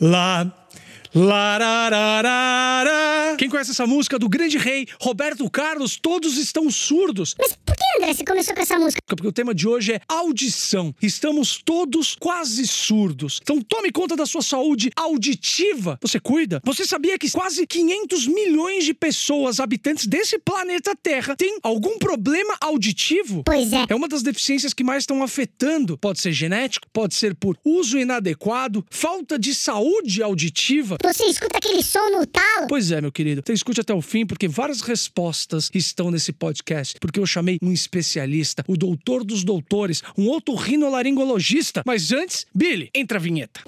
Lá. Larararara. Quem conhece essa música do grande rei Roberto Carlos? Todos estão surdos. Mas por que, André, você começou com essa música? Porque o tema de hoje é audição. Estamos todos quase surdos. Então tome conta da sua saúde auditiva. Você cuida? Você sabia que quase 500 milhões de pessoas habitantes desse planeta Terra têm algum problema auditivo? Pois é. É uma das deficiências que mais estão afetando. Pode ser genético, pode ser por uso inadequado, falta de saúde auditiva. Você escuta aquele som no talo? Pois é, meu querido. Então escute até o fim, porque várias respostas estão nesse podcast. Porque eu chamei um especialista, o doutor dos doutores, um otorrinolaringologista. Mas antes, Billy, entra a vinheta.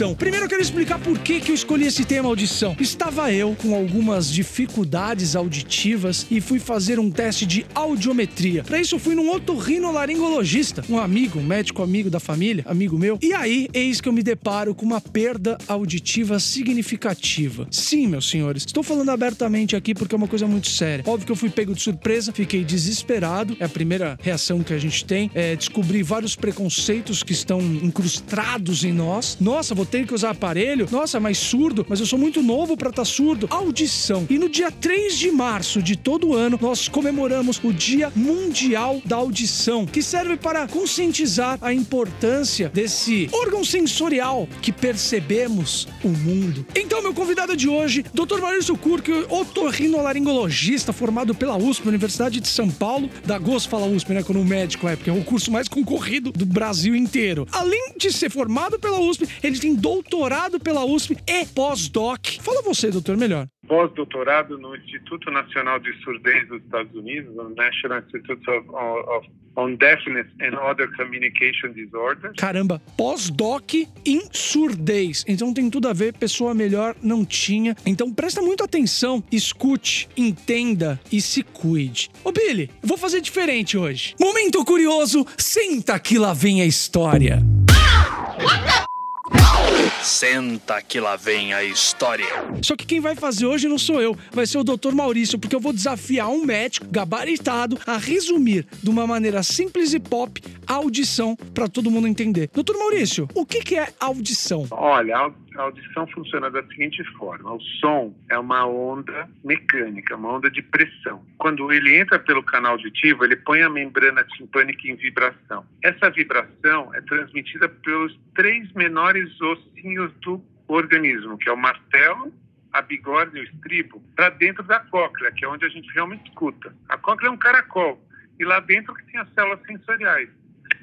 Audição. Primeiro eu quero explicar por que, que eu escolhi esse tema audição. Estava eu com algumas dificuldades auditivas e fui fazer um teste de audiometria. Para isso eu fui num otorrinolaringologista, um amigo, um médico amigo da família, amigo meu. E aí, eis que eu me deparo com uma perda auditiva significativa. Sim, meus senhores, estou falando abertamente aqui porque é uma coisa muito séria. Óbvio que eu fui pego de surpresa, fiquei desesperado. É a primeira reação que a gente tem. É descobrir vários preconceitos que estão incrustados em nós. Nossa, vou ter que usar aparelho? Nossa, mas surdo? Mas eu sou muito novo para estar surdo. Audição. E no dia 3 de março de todo ano, nós comemoramos o Dia Mundial da Audição, que serve para conscientizar a importância desse órgão sensorial que percebemos o mundo. Então, meu convidado de hoje, Dr. Maurício Kurk, otorrinolaringologista formado pela USP, Universidade de São Paulo. Da Gosto fala USP, né? Quando o médico é, porque é o curso mais concorrido do Brasil inteiro. Além de ser formado pela USP, ele tem doutorado pela USP e pós-doc. Fala você, doutor, melhor. Pós-doutorado no Instituto Nacional de Surdez dos Estados Unidos, no National Institute of, of on Deafness and Other Communication Disorders. Caramba, pós-doc em surdez. Então tem tudo a ver, pessoa melhor não tinha. Então presta muito atenção, escute, entenda e se cuide. Ô Billy, eu vou fazer diferente hoje. Momento curioso, senta que lá vem a história. Senta que lá vem a história. Só que quem vai fazer hoje não sou eu, vai ser o Dr. Maurício, porque eu vou desafiar um médico gabaritado a resumir de uma maneira simples e pop a audição para todo mundo entender. Dr. Maurício, o que, que é audição? Olha, a audição funciona da seguinte forma: o som é uma onda mecânica, uma onda de pressão. Quando ele entra pelo canal auditivo, ele põe a membrana timpânica em vibração. Essa vibração é transmitida pelos três menores ossinhos do organismo, que é o martelo, a bigorna e o estribo, para dentro da cóclea, que é onde a gente realmente escuta. A cóclea é um caracol, e lá dentro que tem as células sensoriais.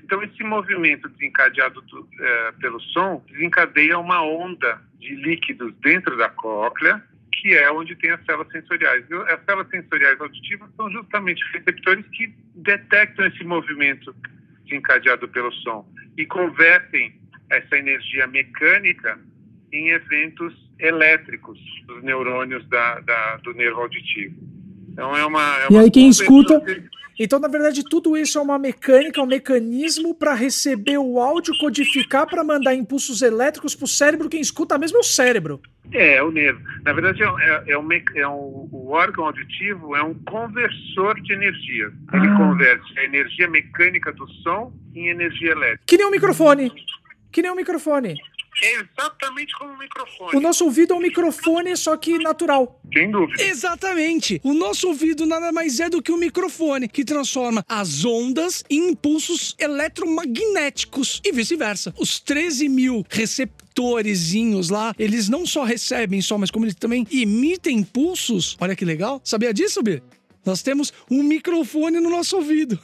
Então, esse movimento desencadeado do, é, pelo som desencadeia uma onda de líquidos dentro da cóclea, que é onde tem as células sensoriais. E as células sensoriais auditivas são justamente receptores que detectam esse movimento desencadeado pelo som e convertem essa energia mecânica em eventos elétricos dos neurônios da, da, do nervo auditivo. Então é uma. É e uma aí quem escuta. Então, na verdade, tudo isso é uma mecânica, um mecanismo para receber o áudio, codificar para mandar impulsos elétricos pro cérebro. Quem escuta mesmo é o cérebro. É, o nervo. Na verdade, é, é, é, um, é um- o órgão auditivo é um conversor de energia. Ele Ah. converte a energia mecânica do som em energia elétrica. Que nem um microfone. Que nem um microfone. É exatamente como um microfone. O nosso ouvido é um microfone, só que natural. Sem dúvida. Exatamente. O nosso ouvido nada mais é do que um microfone que transforma as ondas em impulsos eletromagnéticos e vice-versa. Os 13 mil receptorezinhos lá, eles não só recebem só, mas como eles também emitem impulsos. Olha que legal. Sabia disso, B? Nós temos um microfone no nosso ouvido.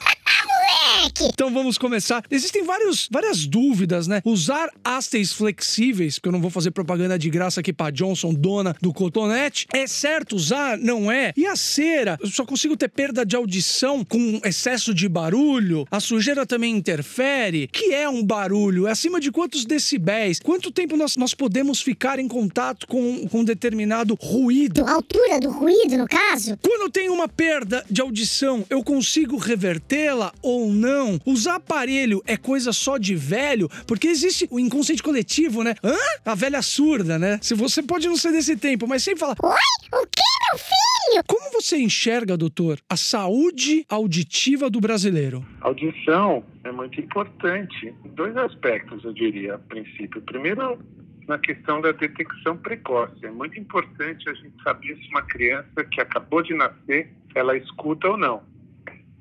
Moleque! Então vamos começar. Existem vários, várias dúvidas, né? Usar hastes flexíveis, porque eu não vou fazer propaganda de graça aqui pra Johnson, dona do cotonete. É certo usar? Não é? E a cera? Eu só consigo ter perda de audição com excesso de barulho? A sujeira também interfere? Que é um barulho? É acima de quantos decibéis? Quanto tempo nós, nós podemos ficar em contato com, com determinado ruído? A altura do ruído, no caso? Quando eu tenho uma perda de audição, eu consigo revertê-la ou não? Não. Usar aparelho é coisa só de velho, porque existe o inconsciente coletivo, né? Hã? A velha surda, né? Se você pode não ser desse tempo, mas sempre fala. Oi? O que, meu filho? Como você enxerga, doutor, a saúde auditiva do brasileiro? Audição é muito importante. Dois aspectos, eu diria, a princípio. Primeiro, na questão da detecção precoce. É muito importante a gente saber se uma criança que acabou de nascer, ela escuta ou não.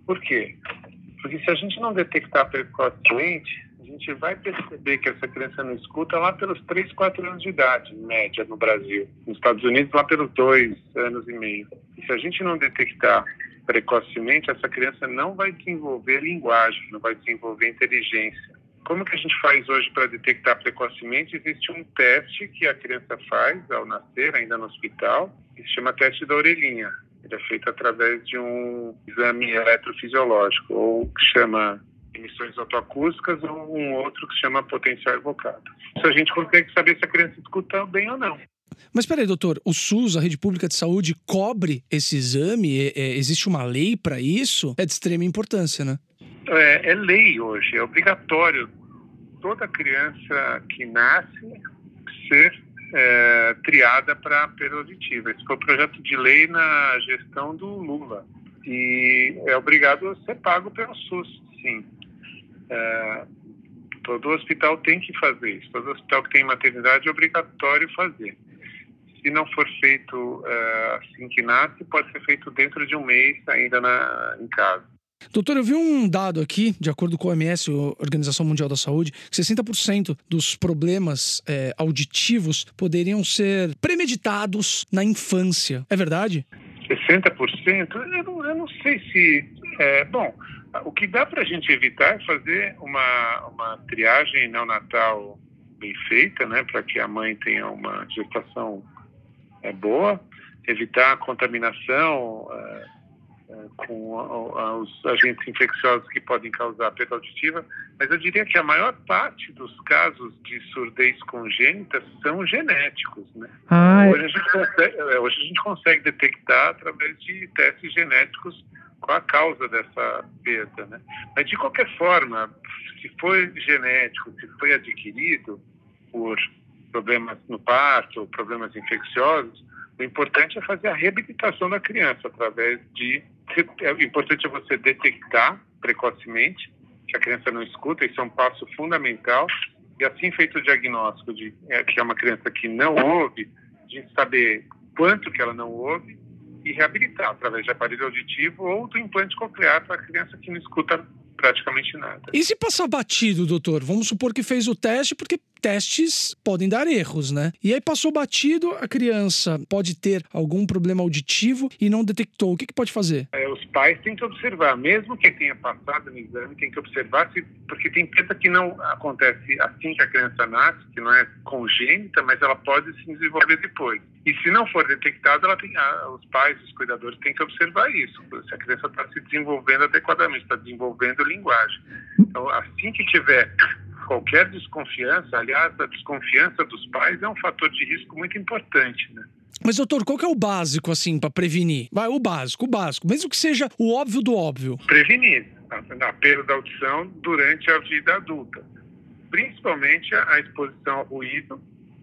Por quê? Porque se a gente não detectar precocemente, a gente vai perceber que essa criança não escuta lá pelos 3, 4 anos de idade, média, no Brasil. Nos Estados Unidos, lá pelos 2 anos e meio. E se a gente não detectar precocemente, essa criança não vai desenvolver linguagem, não vai desenvolver inteligência. Como que a gente faz hoje para detectar precocemente? Existe um teste que a criança faz ao nascer, ainda no hospital, que se chama teste da orelhinha. É feito através de um exame eletrofisiológico, ou que chama emissões autoacústicas, ou um outro que chama potencial evocado. Isso a gente consegue saber se a criança escuta bem ou não. Mas peraí, doutor, o SUS, a rede pública de saúde, cobre esse exame? É, é, existe uma lei para isso? É de extrema importância, né? É, é, lei hoje, é obrigatório toda criança que nasce ser é, triada para perda auditiva. Esse foi o projeto de lei na gestão do Lula e é obrigado a ser pago pelo SUS, sim. É, todo hospital tem que fazer isso. Todo hospital que tem maternidade é obrigatório fazer. Se não for feito é, assim que nasce, pode ser feito dentro de um mês ainda na, em casa. Doutor, eu vi um dado aqui, de acordo com a OMS, a Organização Mundial da Saúde, que 60% dos problemas é, auditivos poderiam ser premeditados na infância. É verdade? 60%? Eu não, eu não sei se. É, bom, o que dá para a gente evitar é fazer uma, uma triagem neonatal bem feita, né, para que a mãe tenha uma gestação é, boa, evitar a contaminação. É, com os agentes infecciosos que podem causar perda auditiva, mas eu diria que a maior parte dos casos de surdez congênita são genéticos, né? Ah, hoje, a gente consegue, é, hoje a gente consegue detectar através de testes genéticos qual a causa dessa perda, né? Mas de qualquer forma, se foi genético, se foi adquirido por problemas no parto, problemas infecciosos, o importante é fazer a reabilitação da criança através de é importante você detectar precocemente que a criança não escuta, isso é um passo fundamental. E assim feito o diagnóstico de é, que é uma criança que não ouve, gente saber quanto que ela não ouve e reabilitar através de aparelho auditivo ou do implante coclear para a criança que não escuta praticamente nada. E se passar batido, doutor? Vamos supor que fez o teste, porque testes podem dar erros, né? E aí passou batido, a criança pode ter algum problema auditivo e não detectou. O que, que pode fazer? É, os pais têm que observar, mesmo que tenha passado no exame, tem que observar, se, porque tem coisa que não acontece assim que a criança nasce, que não é congênita, mas ela pode se desenvolver depois. E se não for detectado, ela tem, os pais, os cuidadores têm que observar isso, se a criança está se desenvolvendo adequadamente, está desenvolvendo linguagem. Então, assim que tiver qualquer desconfiança, aliás, a desconfiança dos pais é um fator de risco muito importante, né? Mas, doutor, qual que é o básico, assim, para prevenir? Vai, o básico, o básico. Mesmo que seja o óbvio do óbvio. Prevenir a perda da audição durante a vida adulta. Principalmente a exposição ao ruído,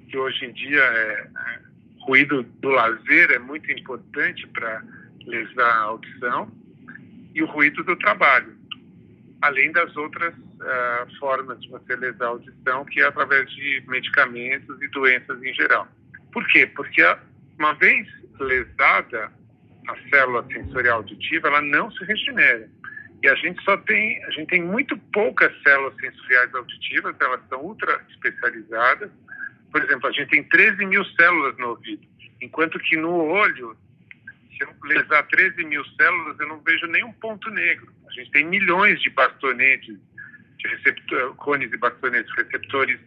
que hoje em dia é, é ruído do lazer é muito importante para lesar a audição, e o ruído do trabalho, além das outras uh, formas de você lesar a audição, que é através de medicamentos e doenças em geral. Por quê? Porque uma vez lesada a célula sensorial auditiva, ela não se regenera. E a gente só tem, a gente tem muito poucas células sensoriais auditivas, elas são ultra especializadas. Por exemplo, a gente tem 13 mil células no ouvido, enquanto que no olho, se eu lesar 13 mil células, eu não vejo nenhum ponto negro. A gente tem milhões de bastonetes de receptor, cones e bastonetes, receptores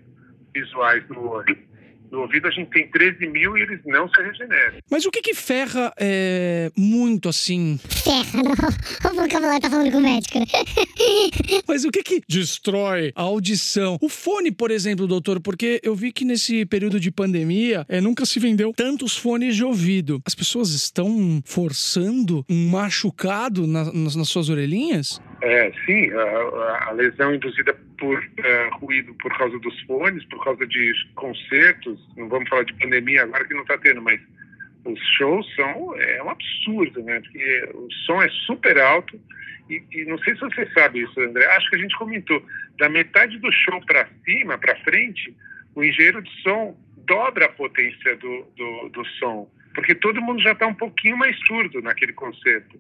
visuais no olho. No ouvido a gente tem 13 mil e eles não se regeneram. Mas o que que ferra é, muito assim? Ferra, não. O vocabulário tá falando com o médico? Mas o que que destrói a audição? O fone, por exemplo, doutor, porque eu vi que nesse período de pandemia é, nunca se vendeu tantos fones de ouvido. As pessoas estão forçando um machucado na, nas, nas suas orelhinhas? É, sim, a, a lesão induzida por uh, ruído por causa dos fones, por causa de concertos, não vamos falar de pandemia agora que não está tendo, mas os shows são é um absurdo, né? Porque o som é super alto e, e, não sei se você sabe isso, André. Acho que a gente comentou da metade do show para cima, para frente, o engenheiro de som dobra a potência do, do, do som porque todo mundo já está um pouquinho mais surdo naquele concerto.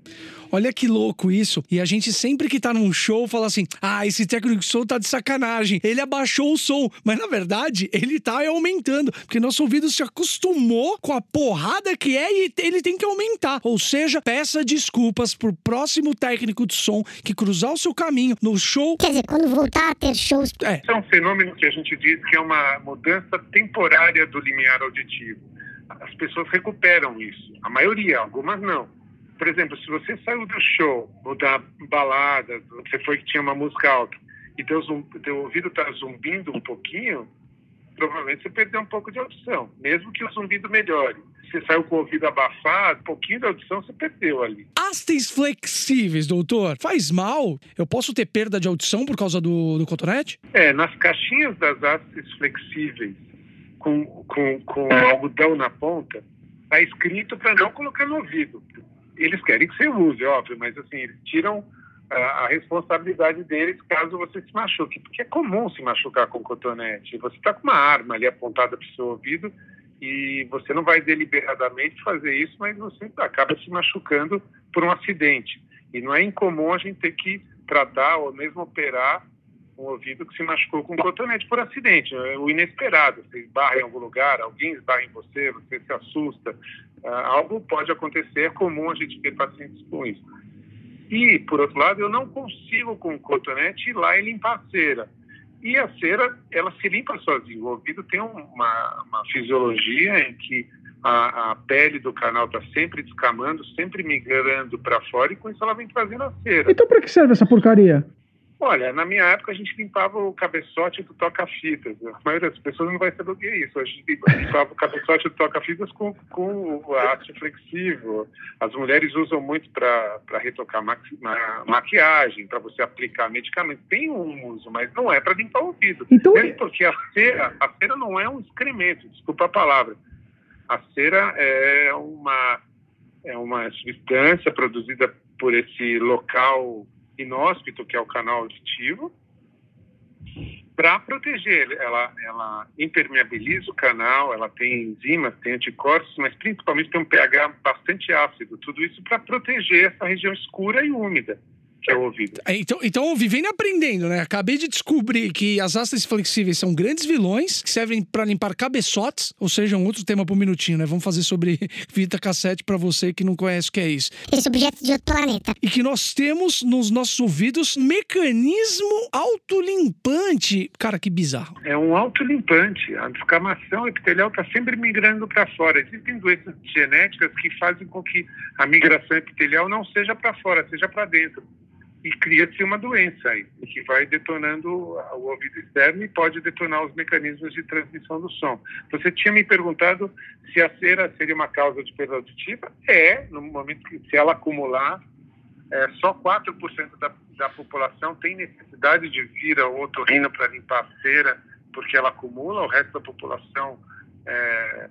Olha que louco isso. E a gente sempre que tá num show fala assim: ah, esse técnico de som tá de sacanagem. Ele abaixou o som. Mas na verdade, ele tá aumentando. Porque nosso ouvido se acostumou com a porrada que é e ele tem que aumentar. Ou seja, peça desculpas pro próximo técnico de som que cruzar o seu caminho no show. Quer dizer, quando voltar a ter shows. É. é um fenômeno que a gente diz que é uma mudança temporária do limiar auditivo as pessoas recuperam isso. A maioria, algumas não. Por exemplo, se você saiu do show ou da balada, você foi que tinha uma música alta e teu, zum, teu ouvido está zumbindo um pouquinho, provavelmente você perdeu um pouco de audição, mesmo que o zumbido melhore. Você saiu com o ouvido abafado, um pouquinho da audição você perdeu ali. Hastes flexíveis, doutor, faz mal? Eu posso ter perda de audição por causa do, do cotonete? É, nas caixinhas das hastes flexíveis com, com, com algodão na ponta, está escrito para não colocar no ouvido. Eles querem que você use, óbvio, mas assim, eles tiram a, a responsabilidade deles caso você se machuque, porque é comum se machucar com cotonete. Você está com uma arma ali apontada para o seu ouvido e você não vai deliberadamente fazer isso, mas você acaba se machucando por um acidente. E não é incomum a gente ter que tratar ou mesmo operar um ouvido que se machucou com um cotonete por acidente, é o inesperado. Você esbarra em algum lugar, alguém esbarra em você, você se assusta, uh, algo pode acontecer, é comum a gente ter pacientes com isso. E, por outro lado, eu não consigo com o cotonete ir lá e limpar a cera. E a cera, ela se limpa sozinha. O ouvido tem uma, uma fisiologia em que a, a, pele do canal está sempre descamando, sempre migrando para fora e com isso ela vem trazendo a cera. Então, para que serve essa porcaria? Olha, na minha época a gente limpava o cabeçote do toca-fitas. A maioria das pessoas não vai saber o que é isso. A gente limpava o cabeçote do toca-fitas com, com o haste flexível. As mulheres usam muito para retocar maqui, maquiagem, para você aplicar medicamento. Tem um uso, mas não é para limpar o ouvido. Então... Mesmo porque a cera, a cera não é um excremento, desculpa a palavra. A cera é uma, é uma substância produzida por esse local inóspito, que é o canal auditivo, para proteger. Ela, ela impermeabiliza o canal, ela tem enzimas, tem anticorpos, mas principalmente tem um pH bastante ácido. Tudo isso para proteger essa região escura e úmida que é o ouvido. É, então, então vivendo aprendendo, né? Acabei de descobrir que as hastes flexíveis são grandes vilões que servem para limpar cabeçotes, ou seja, um outro tema para um minutinho, né? Vamos fazer sobre fita cassete para você que não conhece o que é isso. Esse objeto de outro planeta. E que nós temos nos nossos ouvidos mecanismo autolimpante. Cara, que bizarro. É um autolimpante. A descamação epitelial está sempre migrando para fora. Existem doenças genéticas que fazem com que a migração epitelial não seja para fora, seja para dentro e cria-se uma doença aí, que vai detonando o ouvido externo e pode detonar os mecanismos de transmissão do som. Você tinha me perguntado se a cera seria uma causa de perda auditiva? É, no momento que se ela acumular, é, só 4% da, da população tem necessidade de vir ao otorrino para limpar a cera, porque ela acumula, o resto da população é,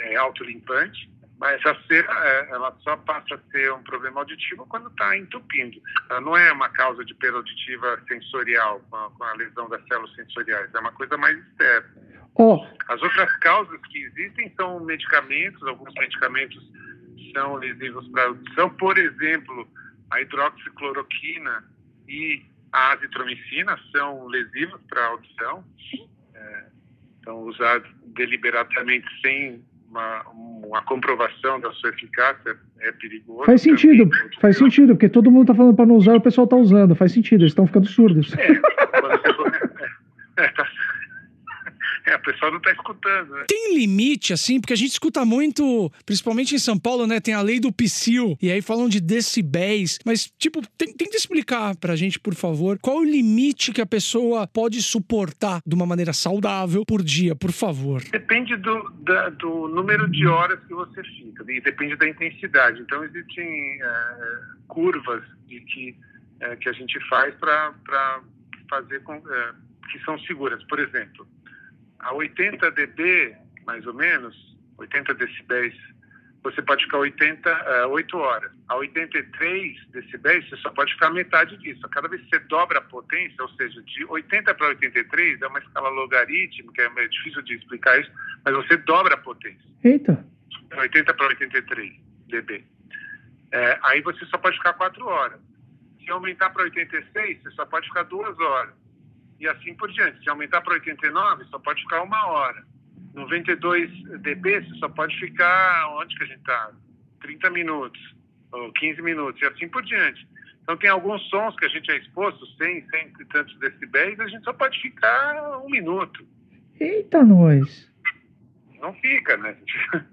é autolimpante. Mas a cera, é, ela só passa a ser um problema auditivo quando está entupindo. Ela não é uma causa de perda auditiva sensorial, com a, com a, lesão das células sensoriais. É uma coisa mais externa. Oh. As outras causas que existem são medicamentos. Alguns medicamentos são lesivos para a audição. Por exemplo, a hidroxicloroquina e a azitromicina são lesivos para a audição. É, então, usados deliberadamente sem uma, uma comprovação da sua eficácia é perigoso. Faz sentido, faz sentido, porque todo mundo está falando para não usar, o pessoal está usando. Faz sentido, eles estão ficando surdos. É, quando você, é, a pessoa não está escutando. Né? Tem limite, assim, porque a gente escuta muito, principalmente em São Paulo, né? Tem a lei do psil, e aí falam de decibéis. Mas, tipo, tem, tenta explicar pra gente, por favor, qual o limite que a pessoa pode suportar de uma maneira saudável por dia, por favor. Depende do, da, do número de horas que você fica, e depende da intensidade. Então, existem é, curvas de que é, que a gente faz para fazer com, é, que são seguras. Por exemplo, a 80 dB, mais ou menos, 80 decibéis, você pode ficar 80, uh, 8 horas. A 83 decibéis, você só pode ficar metade disso. A cada vez que você dobra a potência, ou seja, de 80 para 83, é uma escala logarítmica, é difícil de explicar isso, mas você dobra a potência. Eita! 80 para 83 dB. É, aí você só pode ficar 4 horas. Se aumentar para 86, você só pode ficar 2 horas. E assim por diante. Se aumentar para 89, só pode ficar uma hora. 92 dB, você só pode ficar, onde que a gente está? 30 minutos, ou 15 minutos, e assim por diante. Então, tem alguns sons que a gente é exposto, 100, 100 e tantos decibéis, a gente só pode ficar um minuto. Eita, nós! Não fica, né?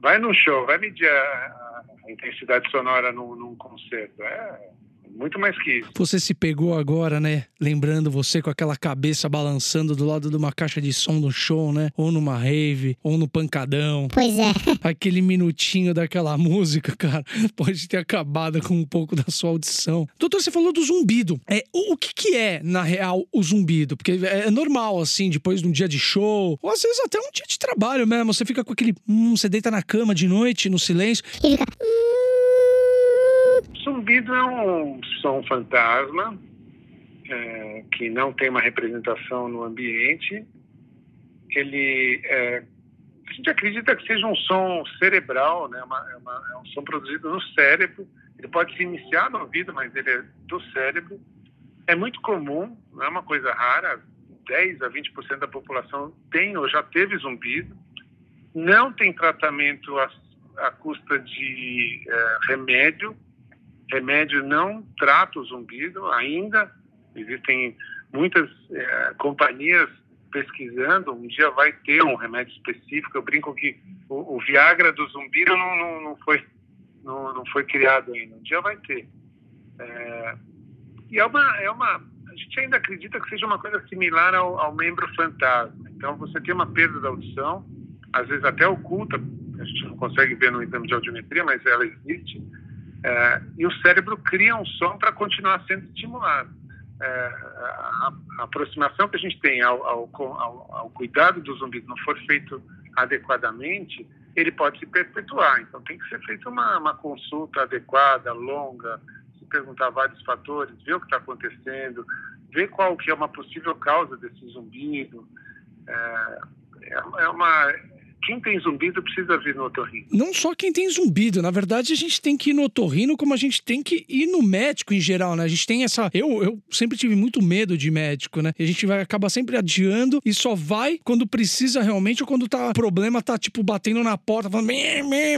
Vai num show, vai medir a, a intensidade sonora num, num concerto. É, muito mais que isso. Você se pegou agora, né? Lembrando você com aquela cabeça balançando do lado de uma caixa de som no show, né? Ou numa rave, ou no pancadão. Pois é. Aquele minutinho daquela música, cara, pode ter acabado com um pouco da sua audição. Doutor, você falou do zumbido. É, o, o que, que é, na real, o zumbido? Porque é normal, assim, depois de um dia de show, ou às vezes até um dia de trabalho mesmo. Você fica com aquele. Hum, você deita na cama de noite, no silêncio. E fica. Zumbido é um som fantasma é, que não tem uma representação no ambiente. Ele é, a gente acredita que seja um som cerebral, né? Uma, é uma, é um som produzido no cérebro. Ele pode se iniciar no ouvido, mas ele é do cérebro. É muito comum, não é uma coisa rara. 10 a 20% da população tem ou já teve zumbido. Não tem tratamento à, à custa de é, remédio remédio não trata o zumbido ainda. Existem muitas é, companhias pesquisando. Um dia vai ter um remédio específico. Eu brinco que o, o Viagra do zumbido não, não, não foi não, não, foi criado ainda. Um dia vai ter. É, e é uma, é uma. A gente ainda acredita que seja uma coisa similar ao, ao membro fantasma. Então, você tem uma perda da audição, às vezes até oculta, a gente não consegue ver no exame de audiometria, mas ela existe é, e o cérebro cria um som para continuar sendo estimulado. É, a, a, aproximação que a gente tem ao, ao, ao, ao, cuidado do zumbido não for feito adequadamente, ele pode se perpetuar. Então tem que ser feita uma, uma consulta adequada, longa, se perguntar vários fatores, ver o que está acontecendo, ver qual que é uma possível causa desse zumbido. É, é, é uma quem tem zumbido precisa vir no otorrino. Não só quem tem zumbido, na verdade a gente tem que ir no otorrino como a gente tem que ir no médico em geral, né? A gente tem essa. Eu, eu sempre tive muito medo de médico, né? E a gente vai acaba sempre adiando e só vai quando precisa realmente ou quando tá problema tá tipo batendo na porta, falando,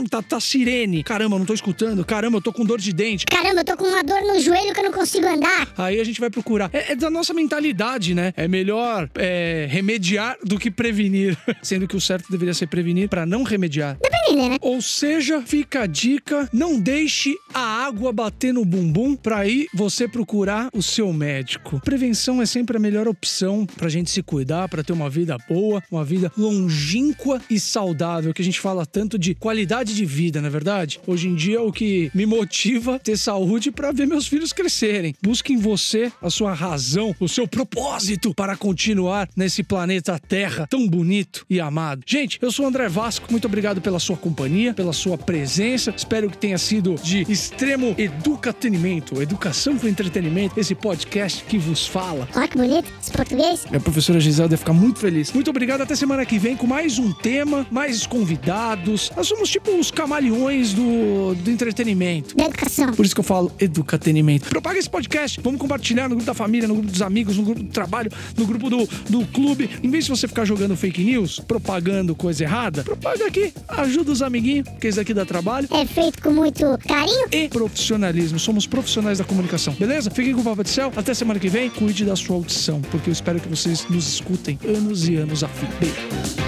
tá, tá sirene. Caramba, eu não tô escutando. Caramba, eu tô com dor de dente. Caramba, eu tô com uma dor no joelho que eu não consigo andar. Aí a gente vai procurar. É, é da nossa mentalidade, né? É melhor é, remediar do que prevenir. Sendo que o certo deveria ser prevenir para não remediar. Né? Ou seja, fica a dica: não deixe a água bater no bumbum para ir você procurar o seu médico. Prevenção é sempre a melhor opção pra gente se cuidar, para ter uma vida boa, uma vida longínqua e saudável, que a gente fala tanto de qualidade de vida, não é verdade? Hoje em dia é o que me motiva ter saúde para ver meus filhos crescerem. Busque em você a sua razão, o seu propósito para continuar nesse planeta Terra tão bonito e amado. Gente, eu sou o André Vasco, muito obrigado pela sua companhia, pela sua presença. Espero que tenha sido de extremo educatenimento, educação com entretenimento, esse podcast que vos fala. Olha que bonito, esse português. A professora Gisela deve ficar muito feliz. Muito obrigado, até semana que vem com mais um tema, mais convidados. Nós somos tipo os camaleões do, do entretenimento. Da educação. Por isso que eu falo educatenimento. Propaga esse podcast, vamos compartilhar no grupo da família, no grupo dos amigos, no grupo do trabalho, no grupo do, do clube. Em vez de você ficar jogando fake news, propagando coisa errada, propaga aqui, ajuda os amiguinhos, que isso aqui dá trabalho. É feito com muito carinho. E profissionalismo. Somos profissionais da comunicação, beleza? Fiquem com o Papo de Céu. Até semana que vem. Cuide da sua audição, porque eu espero que vocês nos escutem anos e anos a fim. Beijo.